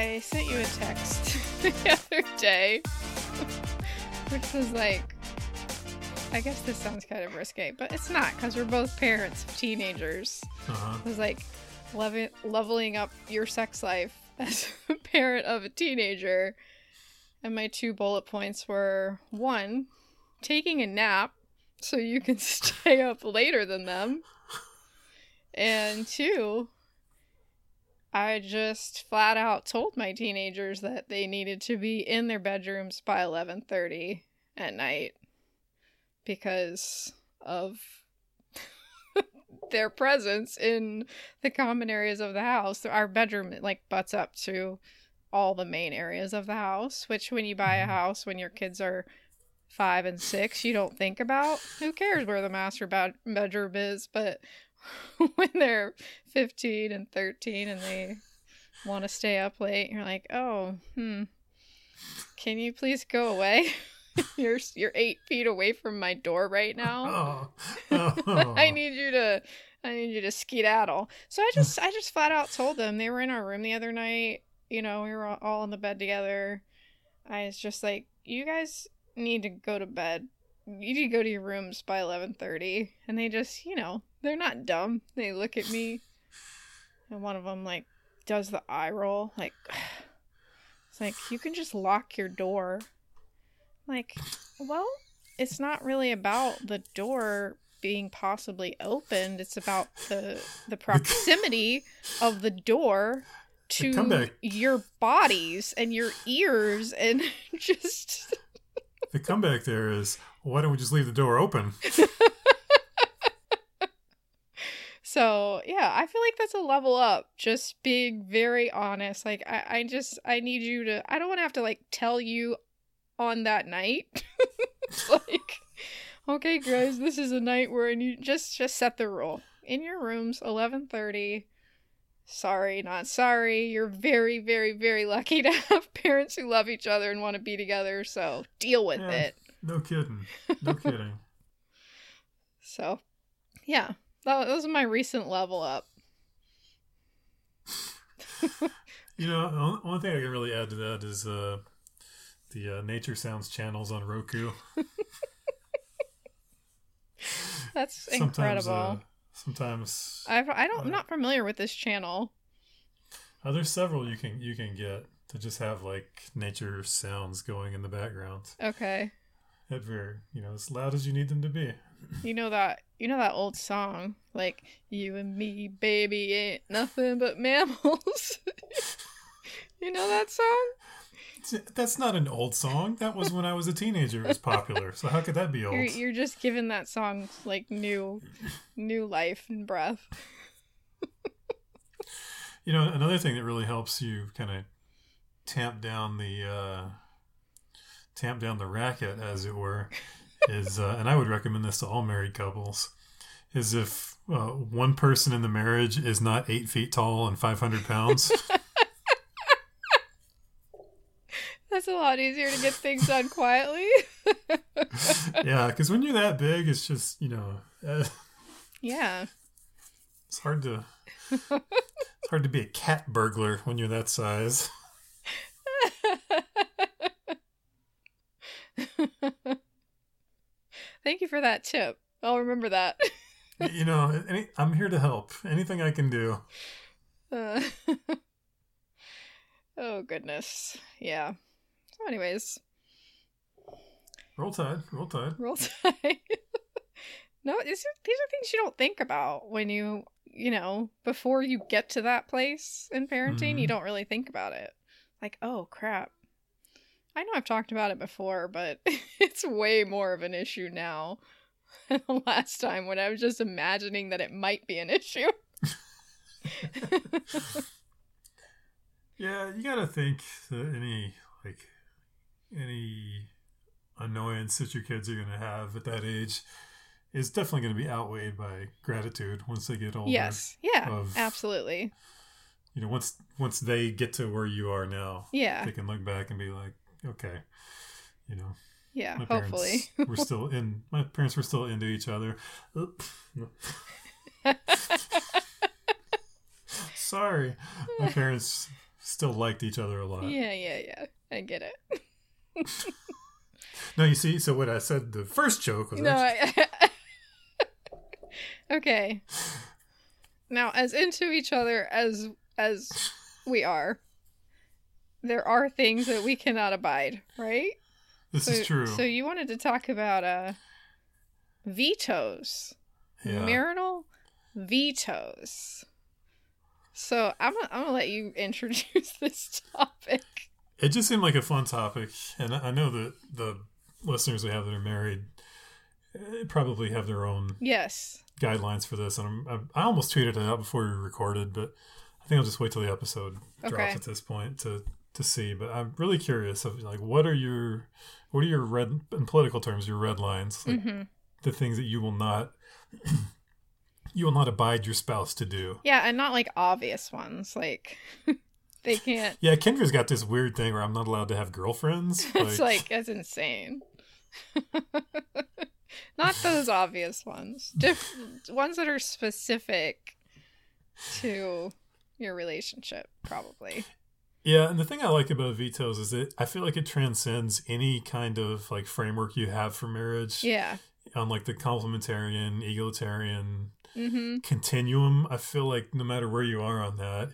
I sent you a text the other day, which was like, I guess this sounds kind of risque, but it's not because we're both parents of teenagers. Uh-huh. It was like level- leveling up your sex life as a parent of a teenager. And my two bullet points were one, taking a nap so you can stay up later than them. And two, I just flat out told my teenagers that they needed to be in their bedrooms by 11:30 at night because of their presence in the common areas of the house. Our bedroom like butts up to all the main areas of the house, which when you buy a mm-hmm. house when your kids are 5 and 6, you don't think about. Who cares where the master bed- bedroom is, but when they're 15 and 13 and they want to stay up late, you're like, "Oh, hmm. Can you please go away?" you're you're eight feet away from my door right now. Oh. Oh. I need you to I need you to skedaddle. So I just I just flat out told them they were in our room the other night. You know, we were all- in the bed together. I was just like, you guys need to go to bed. You need to go to your rooms by eleven thirty. And they just, you know, they're not dumb. They look at me, and one of them like does the eye roll, like it's like you can just lock your door. Like, well, it's not really about the door being possibly opened. It's about the the proximity of the door to your bodies and your ears and just The comeback there is why don't we just leave the door open? so yeah i feel like that's a level up just being very honest like i, I just i need you to i don't want to have to like tell you on that night like okay guys this is a night where i need just just set the rule in your rooms 11:30 sorry not sorry you're very very very lucky to have parents who love each other and want to be together so deal with Yeah. it No kidding. No kidding. so yeah that, was my recent level up You know, only thing I can really add to that is uh, the uh, Nature Sounds channels on Roku. That's Sometimes, incredible. uh, sometimes I've, I don't, I'm uh, not familiar with this channel. uh, there's several you can you can get to just have like nature sounds going in the background. Okay, At very you know as loud as you need them to be. you know that you know that old song like "You and me, baby, ain't nothing but mammals." you know that song? That's not an old song. That was when I was a teenager. It was popular. So how could that be old? You're you're just giving that song like new, new life and breath. You know, another thing that really helps you kind of tamp down the uh, tamp down the racket, as it were, is uh, and I would recommend this to all married couples, is if uh, one person in the marriage is not eight feet tall and five hundred pounds. That's a lot easier to get things done quietly. yeah, because when you're that big, it's just you know, uh, yeah. it's hard to it's hard to be a cat burglar when you're that size. Thank you for that tip. I'll remember that. you know, any, I'm here to help. Anything I can do. Uh, oh goodness. Yeah. So anyways, Roll Tide, roll Tide. roll tide. no, these are these are things you don't think about when you you know, before you get to that place in parenting, you Mhm. don't really think about it. Like, oh crap. I know I've talked about it before, but it's way more of an issue now than the last time when I was just imagining that it might be an issue. Yeah, you gotta think that any like any annoyance that your kids are gonna have at that age is definitely gonna be outweighed by gratitude once they get older. yes. Yeah. of- absolutely. You know, once once they get to where you are now, Yeah. they can look back and be like, okay, you know, Yeah. my Hopefully. parents were still in. My parents were still into each other. Sorry, my parents still liked each other a lot. Yeah, yeah, yeah. I get it. No, you see, so what I said the first joke was No, actually, I, okay. Now, as into each other as as we are, there are things that we cannot abide, right? this so, is true. So you wanted to talk about uh vetoes, yeah. marital vetoes. So I'm gonna, I'm gonna let you introduce this topic. It just seemed like a fun topic, and I know that the listeners we have that are married eh, probably have their own Yes. guidelines for this. And I'm, I almost tweeted it out before we recorded, but I think I'll just wait till the episode drops at this point to to see. But I'm really curious of like what are your what are your red in political terms your red lines like hmm the things that you will not you will not abide your spouse to do. Yeah, and not like obvious ones. Like they can't. Yeah, Kendra's got this weird thing where I'm not allowed to have girlfriends. It's like that's insane. Not those obvious ones. Diff- ones that are specific to your relationship, probably. Yeah, and the thing I like about vetoes is that I feel like it transcends any kind of like framework you have for marriage Yeah. on like the complementarian, egalitarian Mm-hmm. continuum. I feel like no matter where you are on that,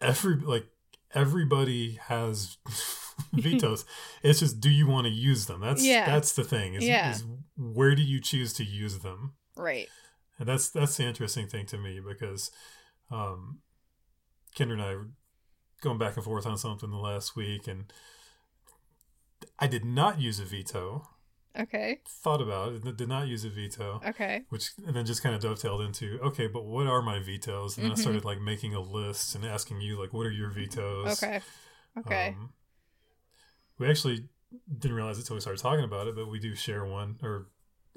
every like everybody has vetoes. it's just do you want to use them? That's Yeah. that's the thing. Is, Yeah. is where do you choose to use them? Right. And that's that's the interesting thing to me because um Kendra and I going back and forth on something the last week and I did not use a veto. Okay. Thought about it, did not use a veto. Okay. Which and then just kind of dovetailed into okay, but what are my vetoes? And then Mhm. I started like making a list and asking you like, what are your vetoes? Okay. Okay. Um, we actually didn't realize it until we started talking about it, but we do share one, or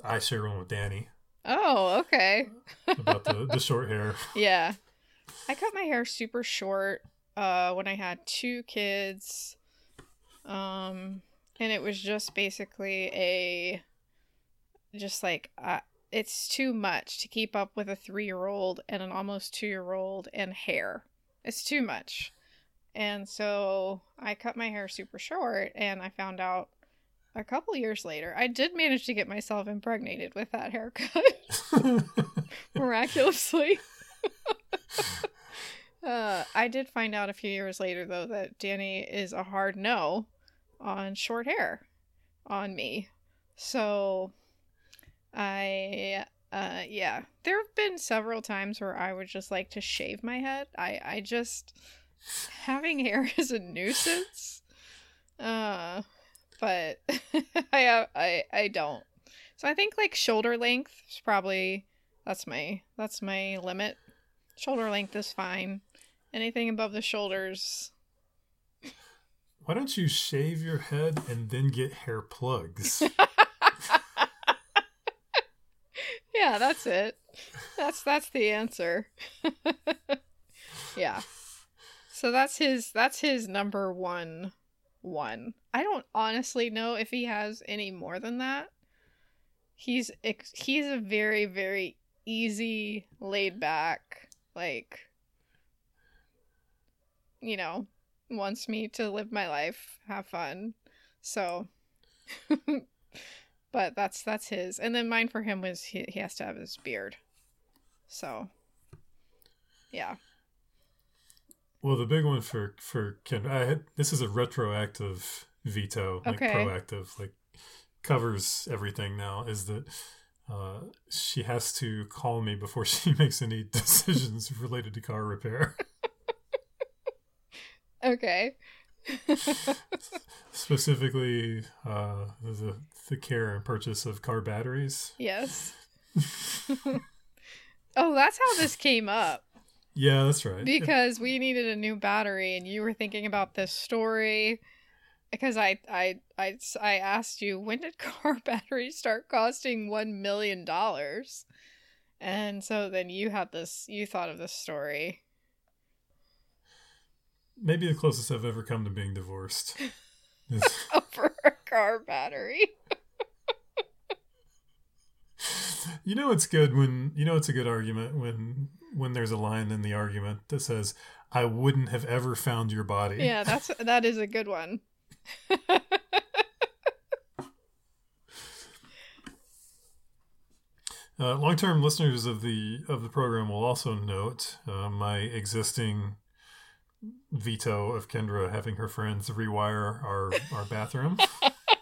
I share one with Danny oh, okay. about the the short hair. Yeah. I cut my hair super short uh when I had two kids. Um and it was just basically a just like uh, it's too much to keep up with a 3-year-old and an almost 2-year-old and hair. It's too much. And so I cut my hair super short and I found out a couple years later I did manage to get myself impregnated with that haircut miraculously. uh, I did find out a few years later, though, that Danny is a hard no on short hair on me. So, I, uh, yeah, there have been several times where I would just like to shave my head. I, I just, having hair is a nuisance. Uh, but I, I, I don't. So I think like shoulder length is probably that's my that's my limit. Shoulder length is fine. Anything above the shoulders. Why don't you shave your head and then get hair plugs? Yeah, that's it. That's that's the answer. yeah. So that's his that's his number one one. I don't honestly know if he has any more than that. He's he's a very very easy, laid back, like you know, wants me to live my life, have fun. So but that's that's his. And then mine for him was he, he has to have his beard. So yeah. well, the big one for for Ken, I had, this is a retroactive veto, like Okay. proactive, like covers everything now. Is that uh, she has to call me before she makes any decisions related to car repair. Okay. Specifically, uh, the the care and purchase of car batteries. yes. oh, that's how this came up. Yeah, that's right. because we needed a new battery and you were thinking about this story because I, I i i asked you when did car batteries start costing one million dollars and so then you had this you thought of this story Maybe the closest I've ever come to being divorced. is- over a car battery You know it's good when you know it's a good argument when when there's a line in the argument that says, "I wouldn't have ever found your body." Yeah, that's that is a good one. Uh, long-term listeners of the of the program will also note uh, my existing veto of Kendra having her friends rewire our our bathroom.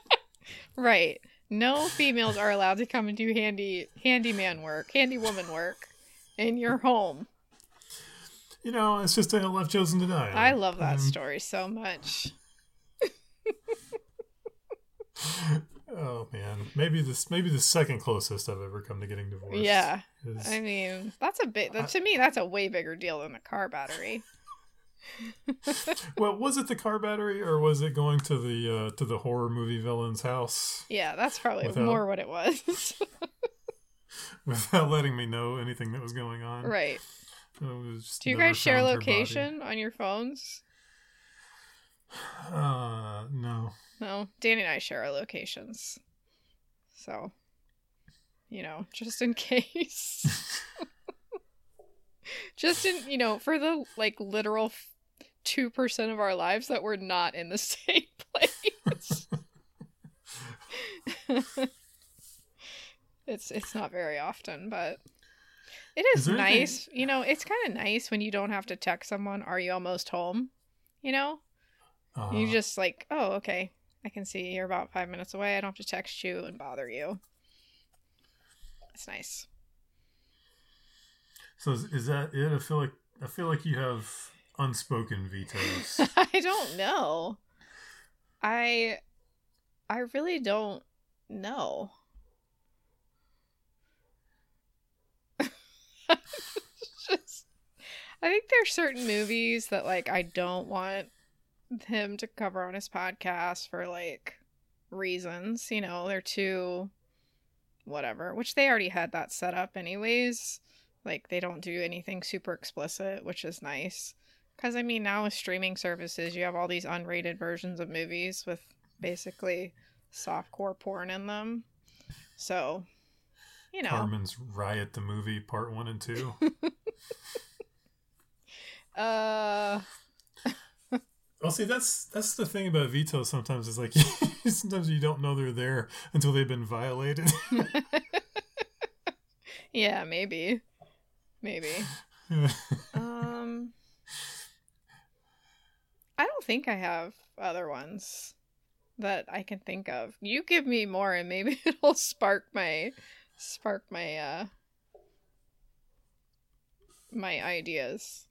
right. No females are allowed to come and do handy handyman work, handy woman work in your home. You know, it's just a hill I've chosen to die. I love that Um, story so much. Oh man, maybe this maybe the second closest I've ever come to getting divorced. Yeah. is- I mean, that's a bit that, to me that's a way bigger deal than the car battery. well, was it the car battery or was it going to the uh, to the horror movie villain's house Yeah, that's probably Without- more what it was. without letting me know anything that was going on? right. It was just Do you guys share found her body. location on your phones? Uh, no. No, Danny and I share our locations. So, you know, just in case. just in, you know, for the like literal 2% of our lives that we're not in the same place. it's it's not very often, but it is, Is there anything- nice. You know, it's kind of nice when you don't have to text someone, "Are you almost home?" You know? Uh, You just like, oh, okay. I can see you're about five minutes away. I don't have to text you and bother you. It's nice. So is, is that it? I feel like I feel like you have unspoken vetoes. I don't know. I I really don't know. I think there are certain movies that like I don't want him to cover on his podcast for like reasons, you know, they're too whatever, which they already had that set up anyways. Like they don't do anything super explicit, which is nice. Cuz I mean, now with streaming services, you have all these unrated versions of movies with basically softcore porn in them. So, you know, Carmen's Riot the movie part one and two. uh Well, see, that's that's the thing about vetoes. Sometimes is like sometimes you don't know they're there until they've been violated. yeah, maybe. Maybe. Um I don't think I have other ones that I can think of. You give me more and maybe it'll spark my spark my uh my ideas.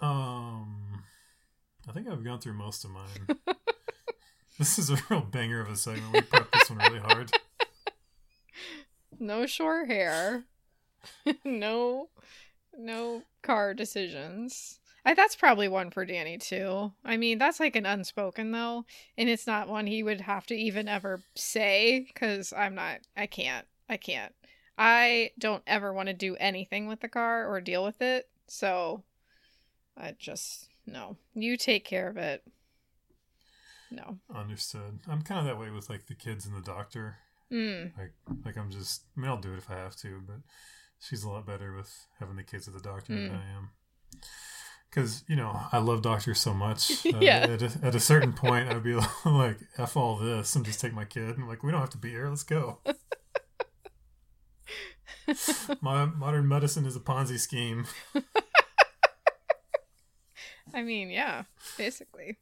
um, I think I've gone through most of mine. this is a real banger of a segment. We prepped this one really hard. No short hair. no no car decisions. I, that's probably one for Danny too. I mean, that's like an unspoken though, and it's not one he would have to even ever say cuz I'm not I can't. I can't. I don't ever want to do anything with the car or deal with it. So I just no. You take care of it. No. Understood. I'm kind of that way with like the kids and the doctor. Mm. Like, like I'm just. I mean, I'll do it if I have to, but she's a lot better with having the kids at the doctor than Mm. I am. Because you know, I love doctors so much. Uh, Yeah. At a, at a certain point, I'd be like, "F all this," and just take my kid. And like, we don't have to be here. Let's go. My modern medicine is a Ponzi scheme. I mean, yeah, basically.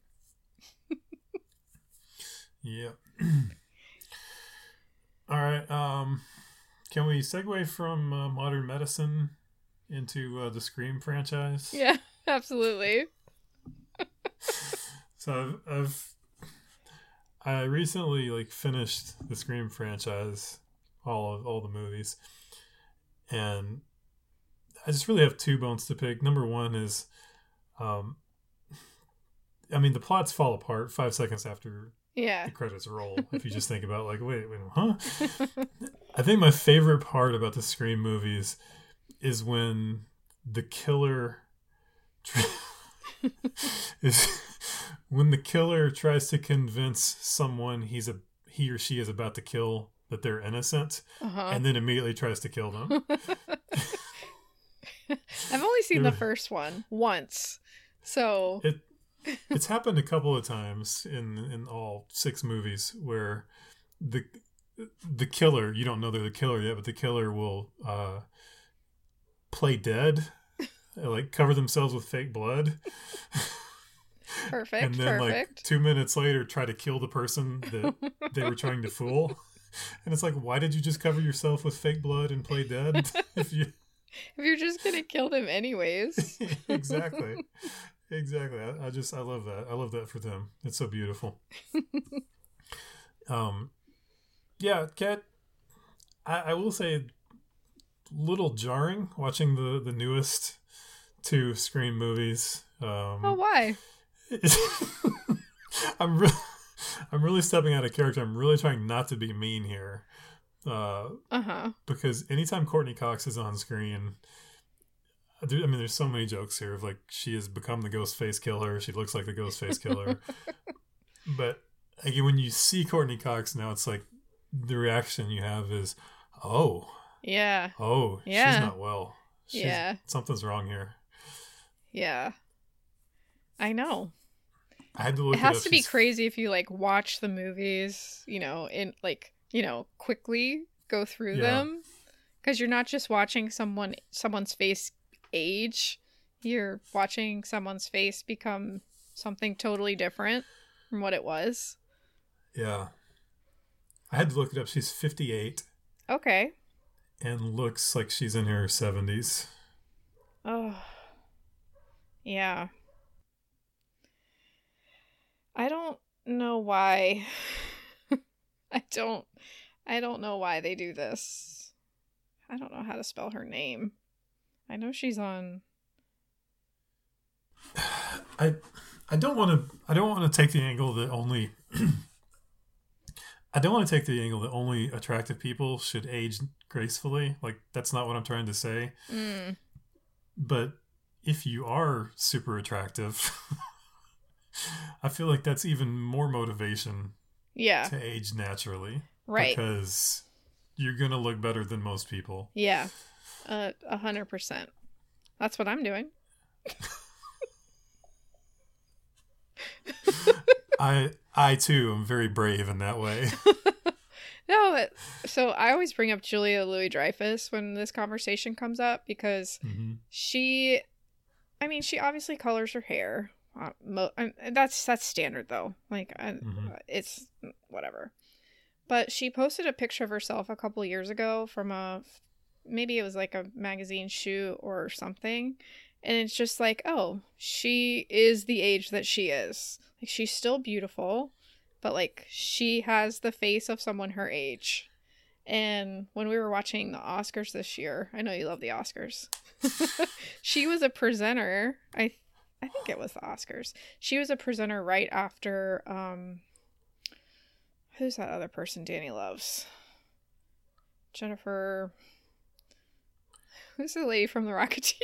yeah. All right. Um, can we segue from uh, modern medicine into uh, the Scream franchise? Yeah, absolutely. So I've, I've I recently like finished the Scream franchise, all of all the movies, and I just really have two bones to pick. Number one is, um, I mean the plots fall apart five seconds after Yeah. the credits roll. if you just think about like, wait, wait, huh? I think my favorite part about the Scream movies is when the killer is when the killer tries to convince someone he's a he or she is about to kill that they're innocent, Uh-huh. and then immediately tries to kill them. I've only seen the first one once. So, It it's happened a couple of times in in all six movies where the the killer you don't know they're the killer yet, but the killer will uh, play dead, like cover themselves with fake blood, perfect, and then like two minutes later try to kill the person that they were trying to fool. And it's like, why did you just cover yourself with fake blood and play dead? if you if you're just to kill them anyways. exactly exactly I, I just i love that i love that for them it's so beautiful um yeah cat I, I will say little jarring watching the the newest two scream movies um oh, why? i'm really i'm really stepping out of character i'm really trying not to be mean here uh Uh-huh. because anytime Courteney Cox is on screen, I mean, there's so many jokes here of like she has become the ghost face killer. She looks like the ghost face killer. but again, when you see Courteney Cox now, it's like the reaction you have is, "Oh, Yeah. oh, Yeah. she's not well. She's, Yeah. something's wrong here." Yeah. I know. I had to look. it has up. to be crazy if you like watch the movies, you know, in like, you know, quickly go through Yeah. them cuz you're not just watching someone someone's face age, you're watching someone's face become something totally different from what it was. Yeah, I had to look it up. She's 58 Okay. and looks like she's in her 70s. Oh. Yeah. I don't know why. I don't I don't know why they do this. I don't know how to spell her name. I know she's on I I don't want to I don't want to take the angle that only I don't want to take the angle that only attractive people should age gracefully. Like that's not what I'm trying to say. mm, But if you are super attractive, I feel like that's even more motivation Yeah, to age naturally right. because you're going to look better than most people. Yeah. A hundred percent. That's what I'm doing. I I too am very brave in that way. No, but so I always bring up Julia Louis Dreyfus when this conversation comes up because hmm she i mean she obviously colors her hair uh, mo- and that's that's standard though. Like I, Mhm. it's whatever. But she posted a picture of herself a couple years ago from a maybe it was like a magazine shoot or something. And it's just like oh she is the age that she is. Like she's still beautiful but like she has the face of someone her age and when we were watching the oscars this year i know you love the oscars she was a presenter. I I think it was the Oscars. She was a presenter right after um who's that other person Danny loves? Jennifer Who's the lady from the Rocketeer?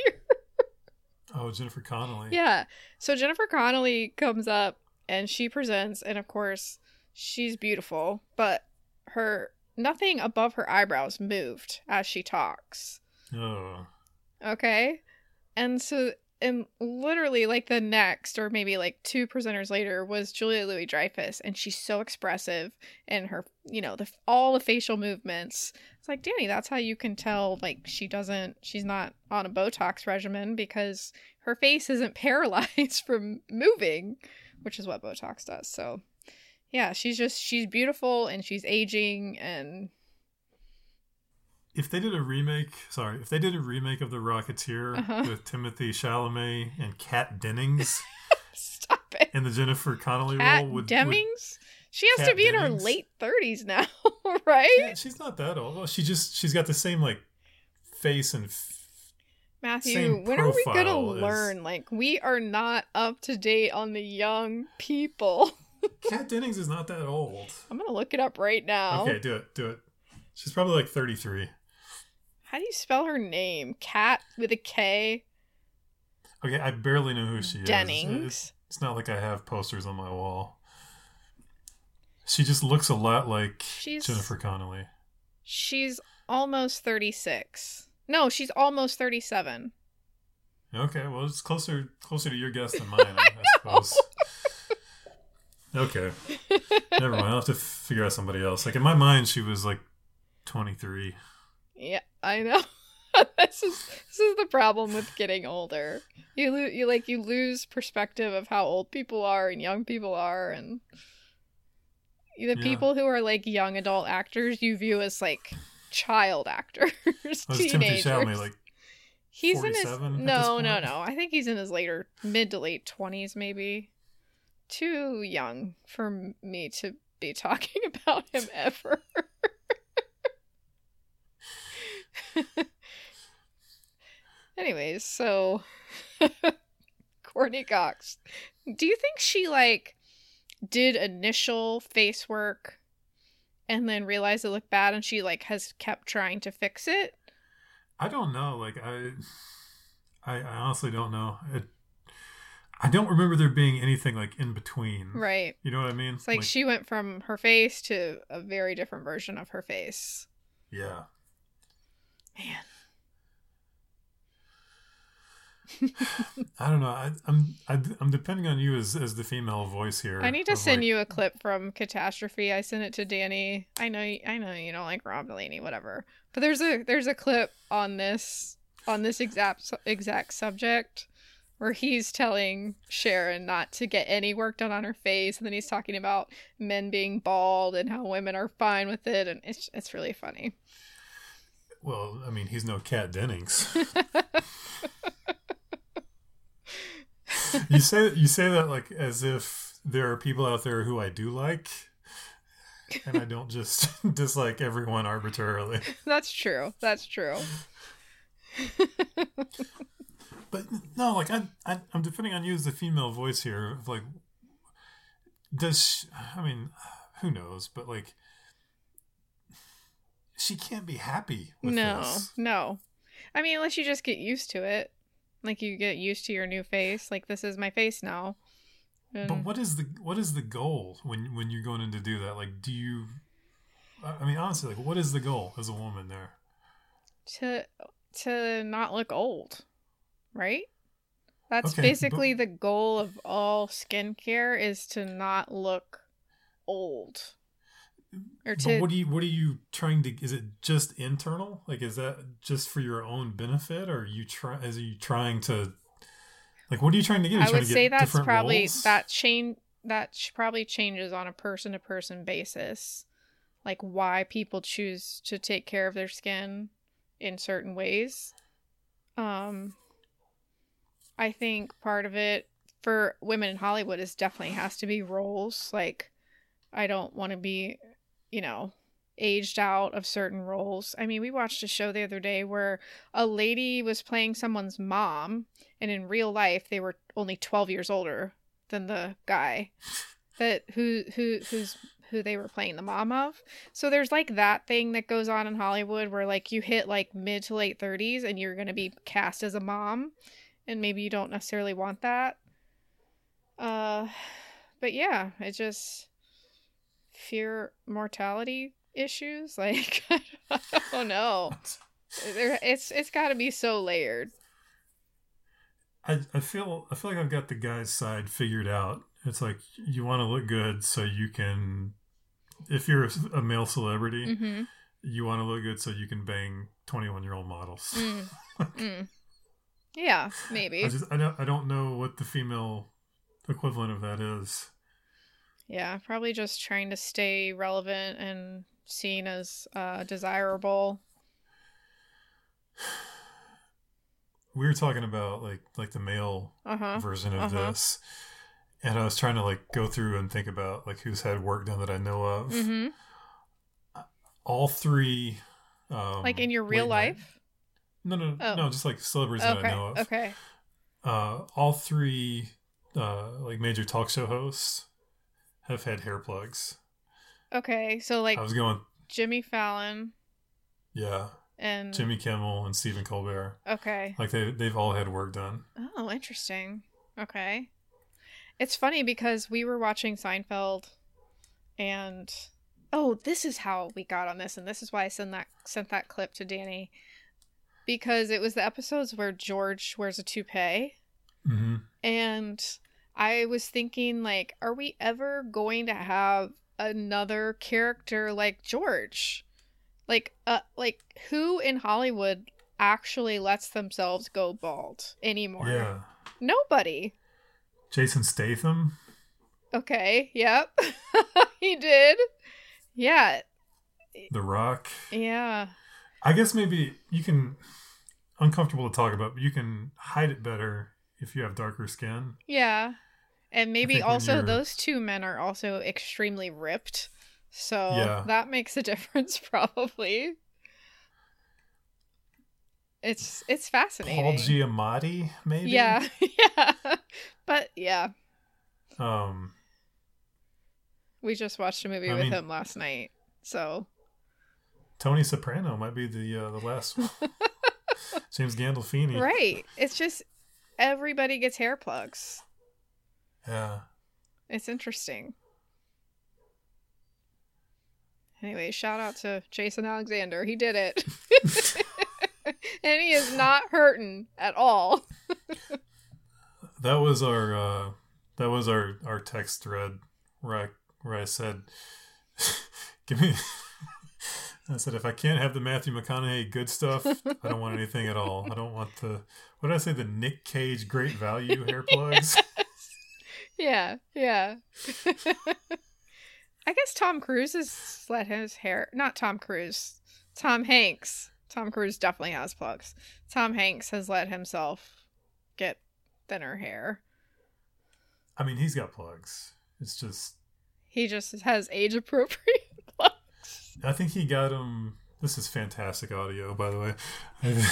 Oh, Jennifer Connelly. yeah. So Jennifer Connelly comes up and she presents and of course she's beautiful, but her nothing above her eyebrows moved as she talks. Oh. Okay. And so, and literally, like the next, or maybe like two presenters later, was Julia Louis Dreyfus, and she's so expressive in her, you know, the all the facial movements. It's like Danny, that's how you can tell, like she doesn't, she's not on a Botox regimen because her face isn't paralyzed from moving, which is what Botox does. So, yeah, she's just she's beautiful and she's aging and If they did a remake, sorry, if they did a remake of The Rocketeer Uh-huh. with Timothée Chalamet and Kat Dennings stop it. and the Jennifer Connelly Kat role, would, would Dennings? she has to Kat be in her late 30s now, right? Yeah, she's not that old. Well, she just she's got the same like face and f- Matthew, when are we going to learn? Like, we are not up to date on the young people. Kat Dennings is not that old. I'm going to look it up right now. Okay, do it, do it. She's probably like 33. How do you spell her name? Cat with a K? Okay, I barely know who she is. It's, Dennings. it's not like I have posters on my wall. She just looks a lot like She's Jennifer Connelly. She's almost 36. No, she's almost 37. Okay, well, it's closer closer to your guess than mine, I, I suppose. Okay, never mind. I'll have to figure out somebody else. Like in my mind, she was like twenty three. Yeah, I know. this is this is the problem with getting older. You lo- you like you lose perspective of how old people are and young people are, and the Yeah. people who are like young adult actors you view as like child actors, teenagers. Chalamet like? he's in his no no no. I think he's in his later mid to late twenties, maybe. Too young for me to be talking about him ever. Anyways, so Courteney Cox, do you think she like did initial face work and then realized it looked bad and she like has kept trying to fix it? I don't know. Like I, I, honestly don't know. It, I don't remember there being anything like in between. Right. You know what I mean? It's like, she went from her face to a very different version of her face. Yeah. Man. I don't know. I, I'm I, I'm depending on you as as the female voice here. I need to send like- you a clip from Catastrophe. I sent it to Danny. I know you, I know you don't like Rob Delaney, whatever. But there's a there's a clip on this on this exact exact subject where he's telling Sharon not to get any work done on her face, and then he's talking about men being bald and how women are fine with it, and it's it's really funny. Well, I mean, he's no Kat Dennings. you say you say that like as if there are people out there who I do like, and I don't just dislike everyone arbitrarily. That's true. That's true. But no, like I, I I'm depending on you as the female voice here. Like, does she, I mean, who knows? But like, she can't be happy with no, this. no. I mean, unless you just get used to it. Like you get used to your new face. Like this is my face now. And But what is the what is the goal when when you're going in to do that? Like, do you? I I mean, honestly, like, what is the goal as a woman there? to to not look old, right? That's Okay, basically the goal of all skincare is to not look old. Or But what do you what are you trying to? Is it just internal? Like, is that just for your own benefit, or are you try? Is you trying to? Like, what are you trying to get? I would to say that's probably roles? that change that probably changes on a person to person basis. Like why people choose to take care of their skin in certain ways. Um I think part of it for women in Hollywood is definitely has to be roles. Like I don't want to be, you know, aged out of certain roles. I mean, we watched a show the other day where a lady was playing someone's mom and in real life they were only 12 years older than the guy that who who who's who they were playing the mom of. So there's like that thing that goes on in Hollywood where like you hit like mid to late 30s and you're going to be cast as a mom and maybe you don't necessarily want that. Uh but yeah, it just fear mortality issues like I don't know. There it's it's got to be so layered. I, I feel I feel like I've got the guy's side figured out. It's like you want to look good so you can, if you're a male celebrity, Mhm. you want to look good so you can bang twenty one year old models. Mm. Mm. Yeah, maybe. I just I don't I don't know what the female equivalent of that is. Yeah, probably just trying to stay relevant and seen as uh, desirable. We were talking about like like the male Uh huh. version of Uh-huh. this, and I was trying to like go through and think about like who's had work done that I know of. hmm All three, um, Like in your real late night- life. No, no, Oh. no, just like celebrities that I know of. Okay. Uh, all three, uh, like major talk show hosts, have had hair plugs. Okay. So like I was going, Jimmy Fallon yeah, and Jimmy Kimmel and Stephen Colbert. Okay. Like they they've all had work done. Oh, interesting. Okay. It's funny because we were watching Seinfeld and oh, this is how we got on this, and this is why I sent that sent that clip to Danny because it was the episodes where George wears a toupee, hmm and I was thinking like, are we ever going to have another character like George? Like, uh, like who in Hollywood actually lets themselves go bald anymore? Yeah. Nobody. Jason Statham. Okay. Yep. he did. Yeah. The Rock. Yeah. I guess maybe you can uncomfortable to talk about, but you can hide it better if you have darker skin. Yeah. And maybe also those two men are also extremely ripped. So Yeah. that makes a difference probably. It's it's fascinating. Paul Giamatti, maybe. Yeah. yeah. But yeah, Um. we just watched a movie I with mean- him last night. So Tony Soprano might be the uh, the last one. James Gandolfini. Right. It's just everybody gets hair plugs. Yeah. It's interesting. Anyway, shout out to Jason Alexander. He did it. and he is not hurting at all. That was our uh, that was our our text thread where I where I said, "Give me." I said, if I can't have the Matthew McConaughey good stuff, I don't want anything at all. I don't want the what did I say? The Nic Cage great value hair plugs. Yeah, yeah. I guess Tom Cruise has let his hair. Not Tom Cruise. Tom Hanks. Tom Cruise definitely has plugs. Tom Hanks has let himself get thinner hair. I mean, he's got plugs. It's just He just has age appropriate plugs. I think he got him. This is fantastic audio, by the way.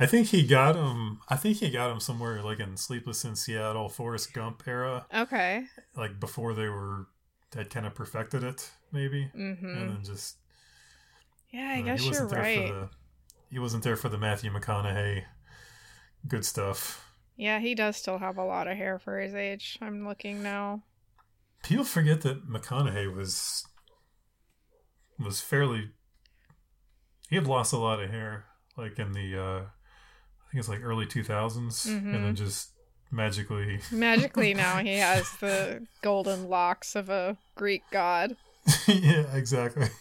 I think he got him. I think he got him somewhere like in Sleepless in Seattle, Forrest Gump era, Okay. like before they were had kind of perfected it, maybe, Mm-hmm. and then just. Yeah, I uh, guess you're right. The, he wasn't there for the Matthew McConaughey good stuff. Yeah, he does still have a lot of hair for his age. I'm looking now. People forget that McConaughey was was fairly. He had lost a lot of hair, like in the, uh I think it's like early two and Mhm. then just magically, Magically now he has the golden locks of a Greek god. yeah, exactly.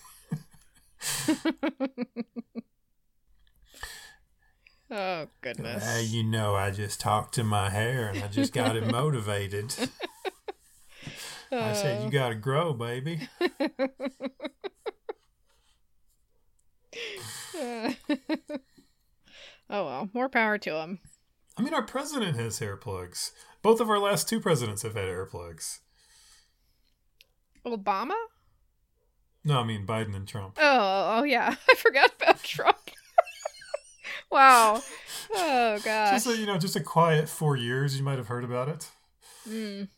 Oh goodness. Uh, you know, I just talked to my hair and I just got it motivated. I said, "You got to grow, baby." Oh well, more power to him. I mean, our president has hair plugs. Both of our last two presidents have had hair plugs. Obama? No, I mean Biden and Trump. Oh, oh yeah. I forgot about Trump. wow. Oh gosh. Just a, you know, just a quiet four years. You might have heard about it. Mm.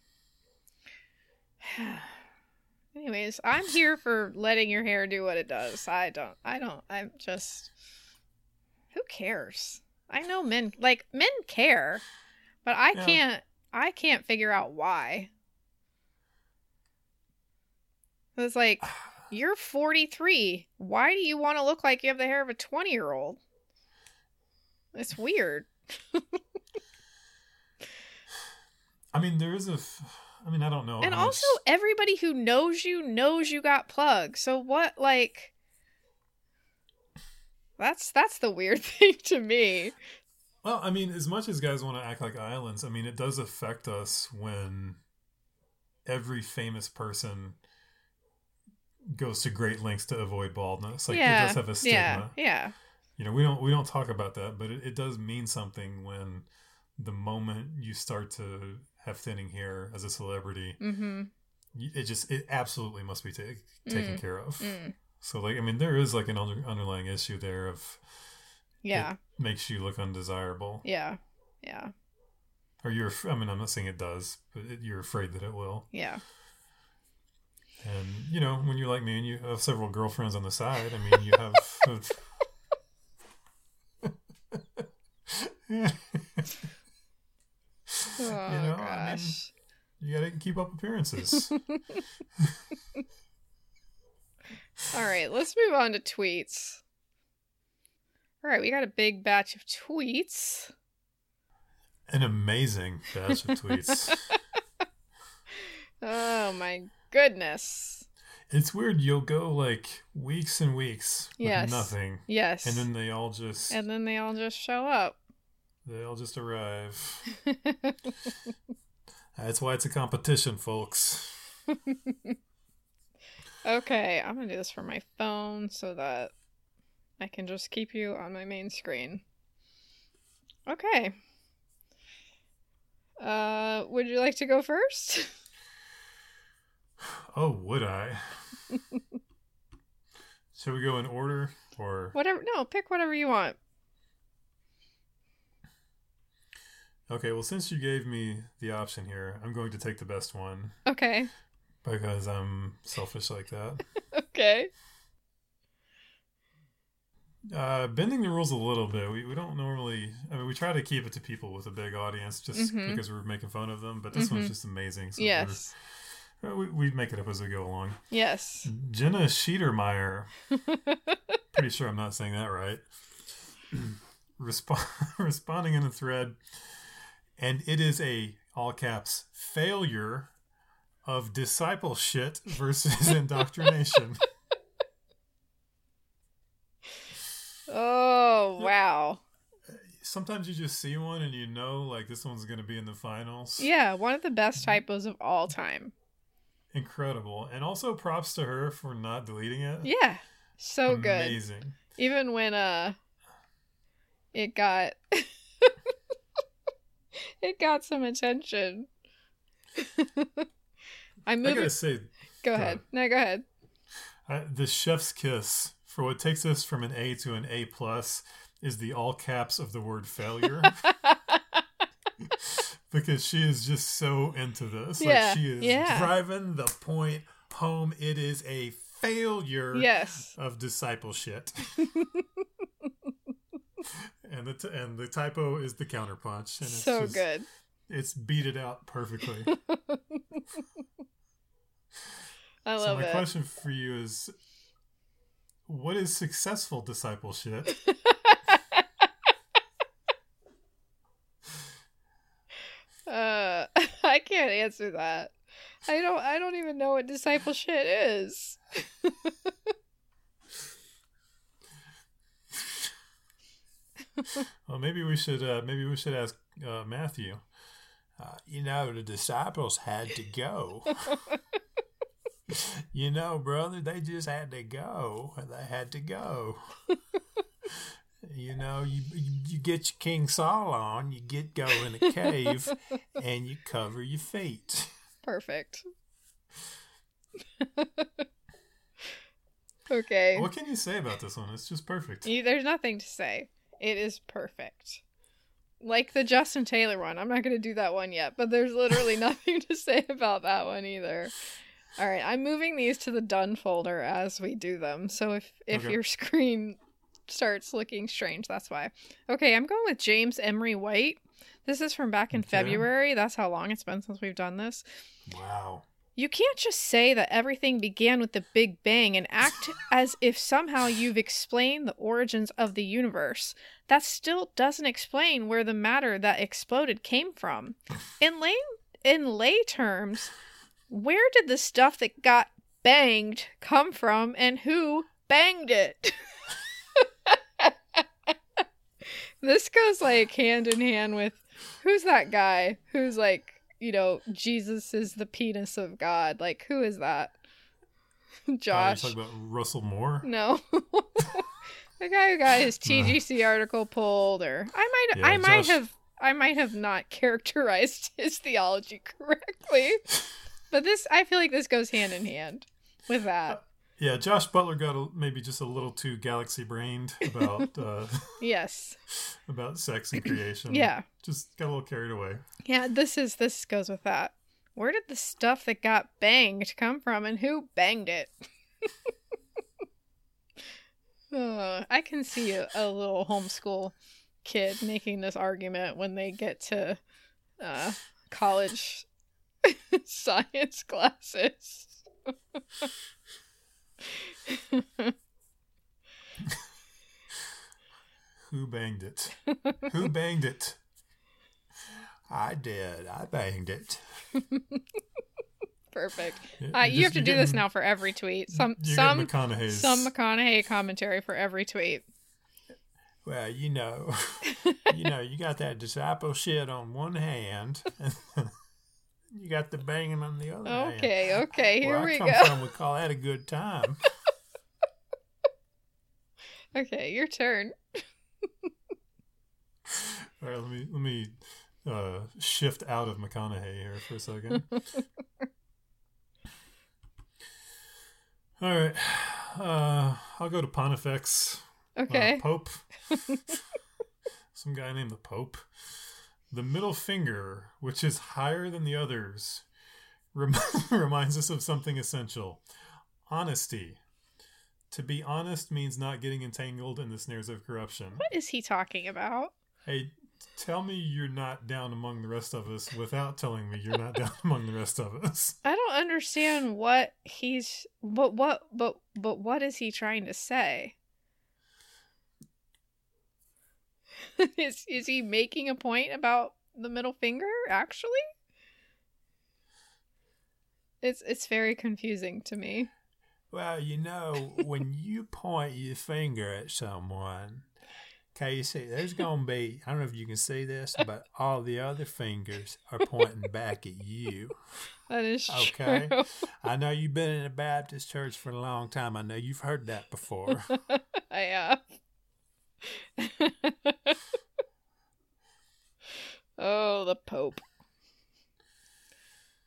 Anyways, I'm here for letting your hair do what it does. I don't. I don't. I'm just. Who cares? I know men like men care, but I Yeah. can't. I can't figure out why. It's like you're 43. Why do you want to look like you have the hair of a 20 year old? It's weird. I mean, there is a. F- I mean, I don't know. and also much- everybody who knows you knows you got plugs so what like that's that's the weird thing to me well, I mean, as much as guys want to act like islands, I mean, it does affect us when every famous person goes to great lengths to avoid baldness. Like, yeah it does have a stigma. yeah yeah you know we don't we don't talk about that but it, it does mean something when the moment you start to have thinning hair as a celebrity mm-hmm. it just it absolutely must be ta- taken Mm. care of. Mm. so like i mean there is like an under, underlying issue there of yeah. makes you look undesirable. Yeah. Yeah. Or you're i mean i'm not saying it does but it, you're afraid that it will. Yeah. And you know when you're like me and you have several girlfriends on the side i mean you have yeah. oh know, I gosh You gotta keep up appearances. All right, let's move on to tweets. All right, we got a big batch of tweets. An amazing batch of tweets. Oh my goodness. it's weird. You'll go like weeks and weeks with Yes. nothing, Yes. and then they all just and then they all just show up. They all just arrive. That's why it's a competition, folks. okay, I'm gonna do this for my phone so that I can just keep you on my main screen. Okay. Uh, would you like to go first? Oh, would I? Shall we go in order or Whatever. No, pick whatever you want. Okay? Well, since you gave me the option here, I'm going to take the best one Okay. because I'm selfish like that. Okay. Uh, bending the rules a little bit. We, we don't normally. I mean, we try to keep it to people with a big audience just Mhm. because we're making fun of them. But this Mhm. one's just amazing. So yes. we're- we we make it up as we go along. Yes. Jenna Schiedermeyer. Pretty sure I'm not saying that right. Resp- responding in a thread, and it is a all caps failure of discipleship versus indoctrination. oh, wow. Sometimes you just see one and you know like this one's going to be in the finals. Yeah, one of the best typos of all time. Incredible. And also props to her for not deleting it. Yeah. So good. Amazing. Even when uh it got it got some attention. I I gotta say, go ahead. No, go ahead. uh, the chef's kiss for what takes us from an A to an A plus is the all caps of the word failure because she is just so into this. Yeah, Like she is yeah. driving the point home. It is a failure yes. of discipleship. And the t- and the typo is the counterpunch. And it's So just- good. It's beat it out perfectly. I love so my it. question for you is what is successful discipleship? Uh I can't answer that. I don't I don't even know what discipleship is. Well, maybe we should uh, maybe we should ask uh, Matthew. Uh, you know, the disciples had to go. you know, brother, they just had to go. They had to go. you know, you, you get your King Saul on, you get go in a cave, and you cover your feet. Perfect. okay. What can you say about this one? It's just perfect. You- There's nothing to say. It is perfect. Like the Justin Taylor one. I'm not going to do that one yet, but there's literally nothing to say about that one either. All right, I'm moving these to the done folder as we do them. So if if Okay. your screen starts looking strange, that's why. Okay, I'm going with James Emery White. This is from back in Okay. February. That's how long it's been since we've done this. Wow. You can't just say that everything began with the Big Bang and act as if somehow you've explained the origins of the universe. That still doesn't explain where the matter that exploded came from. In lay in lay terms, where did the stuff that got banged come from and who banged it? this goes like hand in hand with who's that guy who's like you know, Jesus is the penis of God. Like, who is that? Uh, Josh. you talking about Russell Moore? no. the guy who got his TGC article pulled, or I might, Yeah, I might Josh- have, I might have not characterized his theology correctly. but this, I feel like this goes hand in hand with that. Yeah, Josh Butler got a, maybe just a little too galaxy brained about uh, Yes. about sex and creation. Yeah. just got a little carried away. Yeah. This is this goes with that. Where did the stuff that got banged come from, and who banged it? Uh, I can see a, a little homeschool kid making this argument when they get to uh, college science classes. Who banged it? Who banged it? I did. I banged it. Perfect. Uh, you're have to do this now for every tweet. Some some McConaughey's. some McConaughey commentary for every tweet. Well, you know, you know, you got that disciple shit on one hand, and you got the banging on the other hand. Okay, okay, here Where I we come go. from, we call that a good time. Okay, your turn. All right, let me let me uh, shift out of McConaughey here for a second. All right, uh, I'll go to Pontifex. uh, Okay. Pope. Some guy named the Pope. The middle finger, which is higher than the others, rem- reminds us of something essential honesty. To be honest means not getting entangled in the snares of corruption. what is he talking about? Hey, tell me you're not down among the rest of us without telling me you're not down among the rest of us. I don't understand what he's but what but but what is he trying to say? is is he making a point about the middle finger actually? It's it's very confusing to me. Well, you know, when you point your finger at someone, okay, you see, there's going to be, I don't know if you can see this, but all the other fingers are pointing back at you. That is Okay. true. I know you've been in a Baptist church for a long time. I know you've heard that before. I have. oh, the Pope.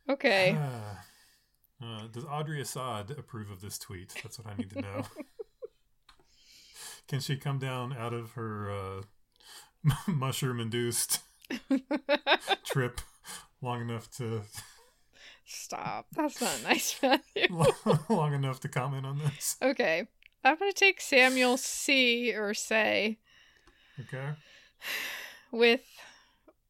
Okay. Uh, uh, does Audrey Assad approve of this tweet? That's what I need to know. Can she come down out of her uh, mushroom induced trip long enough to Stop. That's not nice, long enough to comment on this? Okay. I'm going to take Samuel C. or say Okay. with,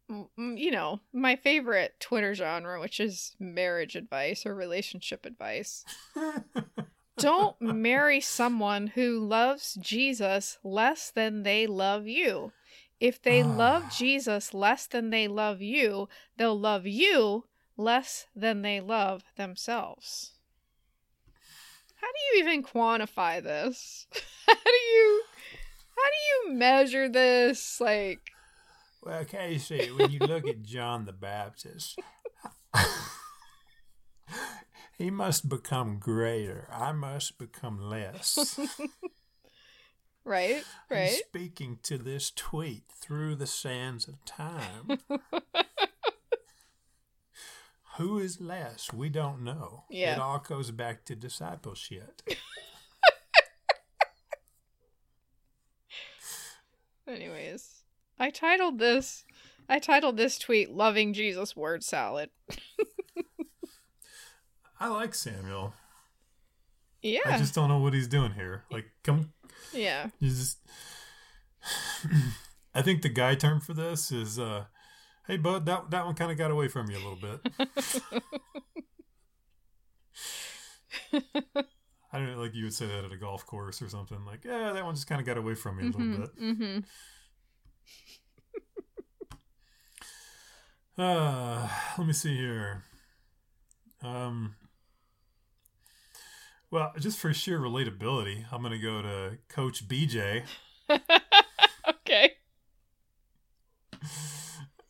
you know, my favorite Twitter genre, which is marriage advice or relationship advice. Don't marry someone who loves Jesus less than they love you. If they ah. love Jesus less than they love you, they'll love you less than they love themselves. How do you even quantify this? How do you how do you measure this like Well, Casey, when you look at John the Baptist, he must become greater. I must become less. right? Right? speaking to this tweet through the sands of time. Who is less? We don't know. Yeah. It all goes back to discipleship. Anyways, I titled this I titled this tweet Loving Jesus Word Salad. I like Samuel. Yeah. I just don't know what he's doing here. Like, come, yeah. you just. I think the guy term for this is, uh, "Hey, bud, that that one kind of got away from you a little bit." I don't know, like you would say that at a golf course or something. Like, yeah, that one just kind of got away from me a little bit. hmm Uh, let me see here. Um, well, just for sheer relatability, I'm going to go to Coach BJ. okay.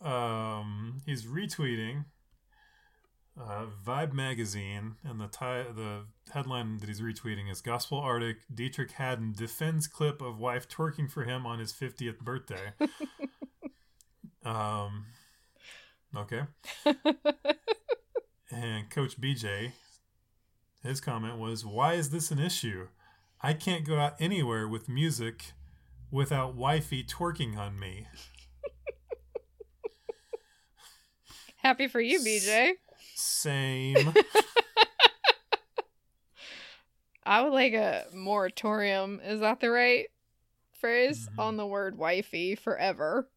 Um, he's retweeting uh, Vibe magazine, and the ti- the headline that he's retweeting is Gospel Arctic Deitrick Haddon defends clip of wife twerking for him on his 50th birthday. um, okay. And Coach BJ, his comment was, Why is this an issue? I can't go out anywhere with music without wifey twerking on me. Happy for you, BJ. Same. I would like a moratorium. Is that the right phrase Mhm. on the word wifey forever?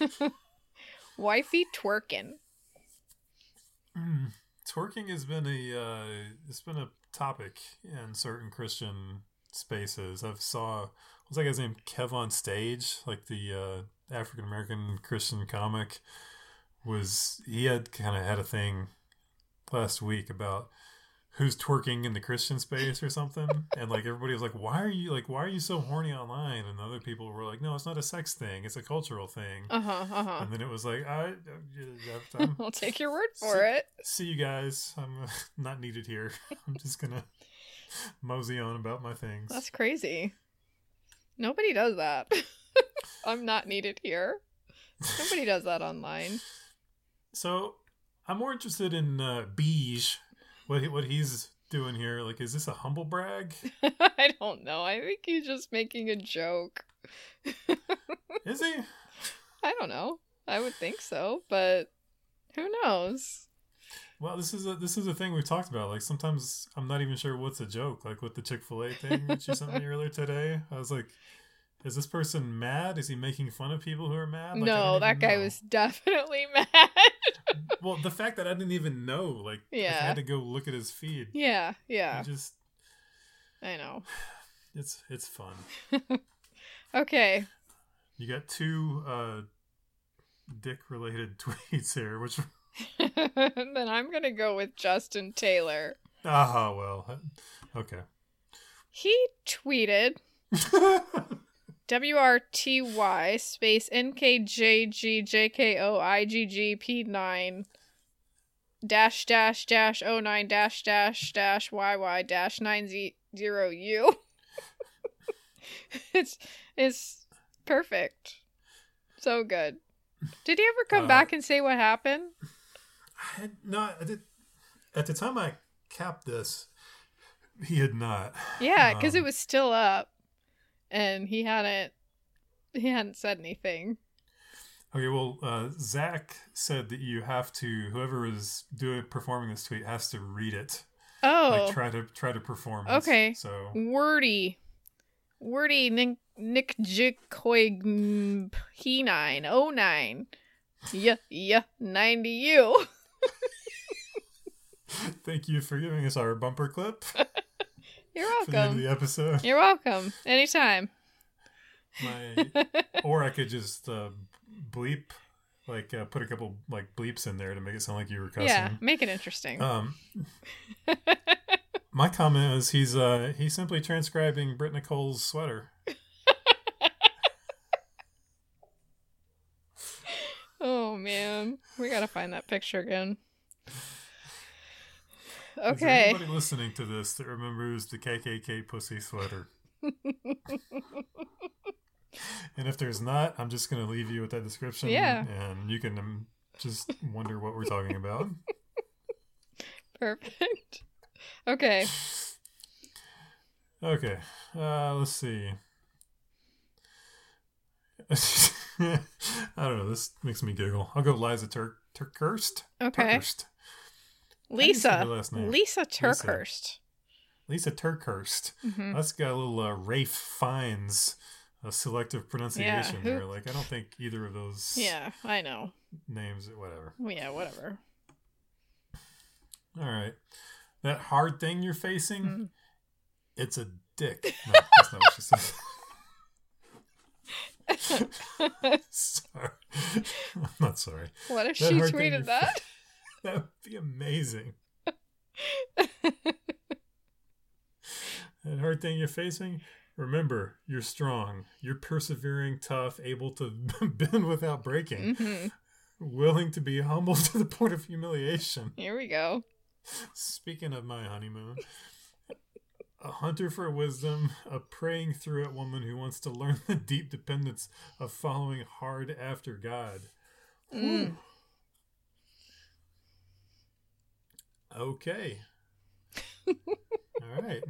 wifey twerking. Mm. twerking has been a uh, it's been a topic in certain Christian spaces. I've saw what's that guy's name? KevOnStage, like the uh, African American Christian comic, was he had kind of had a thing last week about who's twerking in the Christian space or something, and like everybody was like, "Why are you like Why are you so horny online?" And other people were like, "No, it's not a sex thing; it's a cultural thing." Uh huh. Uh huh. And then it was like, "I, I'm, I'll take your word for See- it. see you guys. I'm uh, not needed here. I'm just gonna mosey on about my things." That's crazy. Nobody does that. I'm not needed here. Nobody does that online. So I'm more interested in uh, BJ. What he, what he's doing here? Like, is this a humble brag? I don't know. I think he's just making a joke. Is he? I don't know. I would think so, but who knows? Well, this is a this is a thing we've talked about. Like sometimes I'm not even sure what's a joke. Like with the Chick Fil A thing that you sent me earlier today, I was like, is this person mad? Is he making fun of people who are mad? Like, no, that guy know. was definitely mad. Well, the fact that I didn't even know, like, yeah, I had to go look at his feed. yeah, I yeah. just I know. it's it's fun. Okay. You got two uh dick related tweets here, which then I'm going to go with Justin Taylor. ah well, okay. He tweeted WRTY space NKJGJKOIGGP9 dash dash dash 09 dash dash dash YY dash 90U. it's it's perfect. So good. Did he ever come Uh, back and say what happened? I had not I did, at the time I capped this. He had not. Yeah, because it um, was still up, and he hadn't he hadn't said anything. Okay, well, uh, Zach said that you have to whoever is doing performing this tweet has to read it, Oh, like try to try to perform. it. Okay. So wordy, wordy Nick Nick Jikoig P nine oh nine, yeah yeah ninety U. thank you for giving us our bumper clip You're for the end of welcome. the episode. You're welcome. Anytime. My or I could just uh, bleep, like uh, put a couple like bleeps in there to make it sound like you were cussing. yeah, make it interesting. Um, my comment is he's uh he's simply transcribing Britt Nicole's sweater. oh man, we gotta find that picture again. Okay. anybody listening to this that remembers the KKK pussy sweater? and if there's not, I'm just gonna leave you with that description. Yeah. And you can um, just wonder what we're talking about. Perfect. Okay. Okay. Uh, let's see. I don't know. This makes me giggle. I'll go Liza Turk TerKeurst. Okay. TerKeurst. Do you say Lysa. her last name? Lysa TerKeurst. Lysa TerKeurst. Mhm. That's got a little uh, Rafe Fiennes uh, selective pronunciation who- there. Like I don't think either of those Yeah, I know. names. Whatever. Yeah, whatever. All right. That hard thing you're facing. Mm. It's a dick. No, that's not what she said. sorry. I'm not sorry. what if That she tweeted that? That would be amazing. That hard thing you're facing, remember, you're strong. You're persevering, tough, able to bend without breaking, hmm willing to be humble to the point of humiliation. Here we go. Speaking of my honeymoon, a hunter for wisdom, a praying through it woman who wants to learn the deep dependence of following hard after God. Mm. Okay. All right.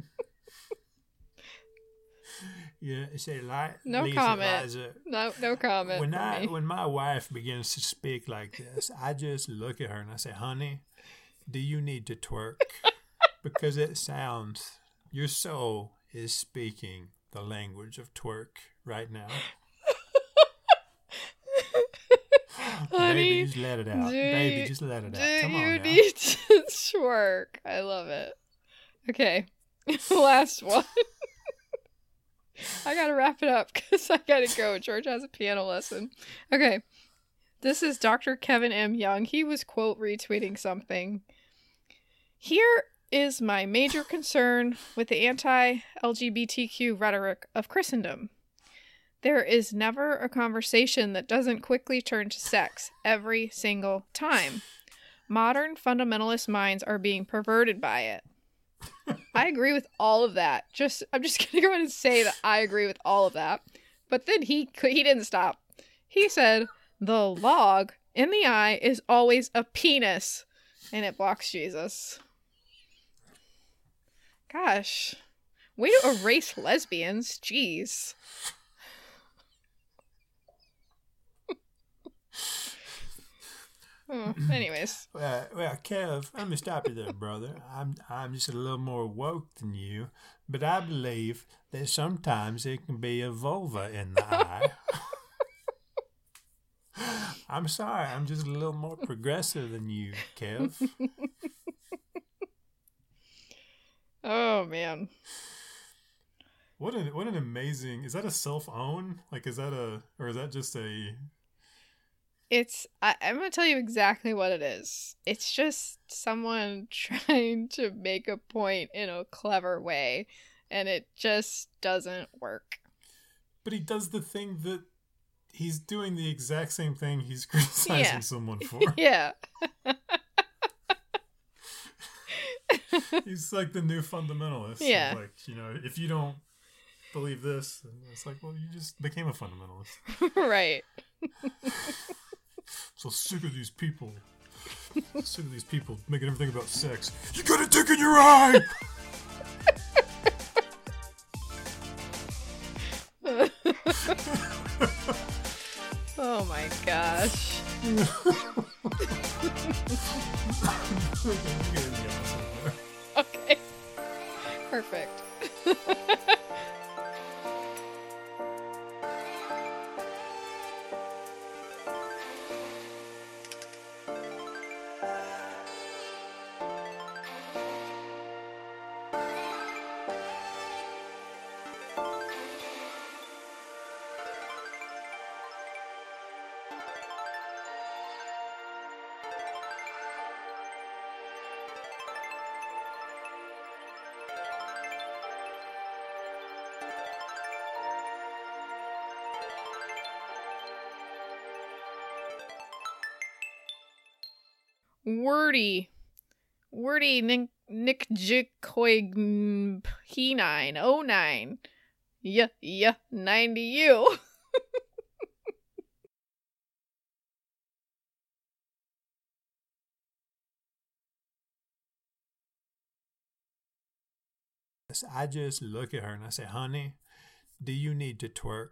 Yeah, say li- No Lysa, comment. Liza, No, no comment. when I me. when my wife begins to speak like this, I just look at her and I say, "Honey, do you need to twerk?" because it sounds your soul is speaking the language of twerk right now. Honey, Baby, just let it out. Baby, you- just let it out. Come you on now. need to twerk? I love it. Okay, last one. I gotta wrap it up because I gotta go. George has a piano lesson. Okay, this is Dr. Kevin M. Young. He was quote retweeting something. Here is my major concern with the anti LGBTQ rhetoric of Christendom. There is never a conversation that doesn't quickly turn to sex every single time. Modern fundamentalist minds are being perverted by it. I agree with all of that. Just I'm just going to go ahead and say that I agree with all of that. But then he he didn't stop. He said the log in the eye is always a penis and it blocks Jesus. Gosh. Way to erase lesbians. Jeez. Oh, anyways. Well, well, Kev, let me stop you there, brother. I'm I'm just a little more woke than you, but I believe that sometimes it can be a vulva in the eye. I'm sorry, I'm just a little more progressive than you, Kev. Oh man. What an what an amazing is that a self own? Like is that a or is that just a It's I, I'm gonna tell you exactly what it is. It's just someone trying to make a point in a clever way, and it just doesn't work. but he does the thing that he's doing the exact same thing he's criticizing Yeah. someone for. Yeah. he's like the new fundamentalist. Yeah. Like, you know, if you don't believe this, then it's like, well, you just became a fundamentalist. right. So sick of these people. sick of these people making everything about sex. You got a dick in your eye! oh my gosh. Okay. Perfect. Wordy. Wordy Nick Nick Jikoig P nine oh nine. Yeah, yeah, ninety U. I just look at her and I say, honey, do you need to twerk?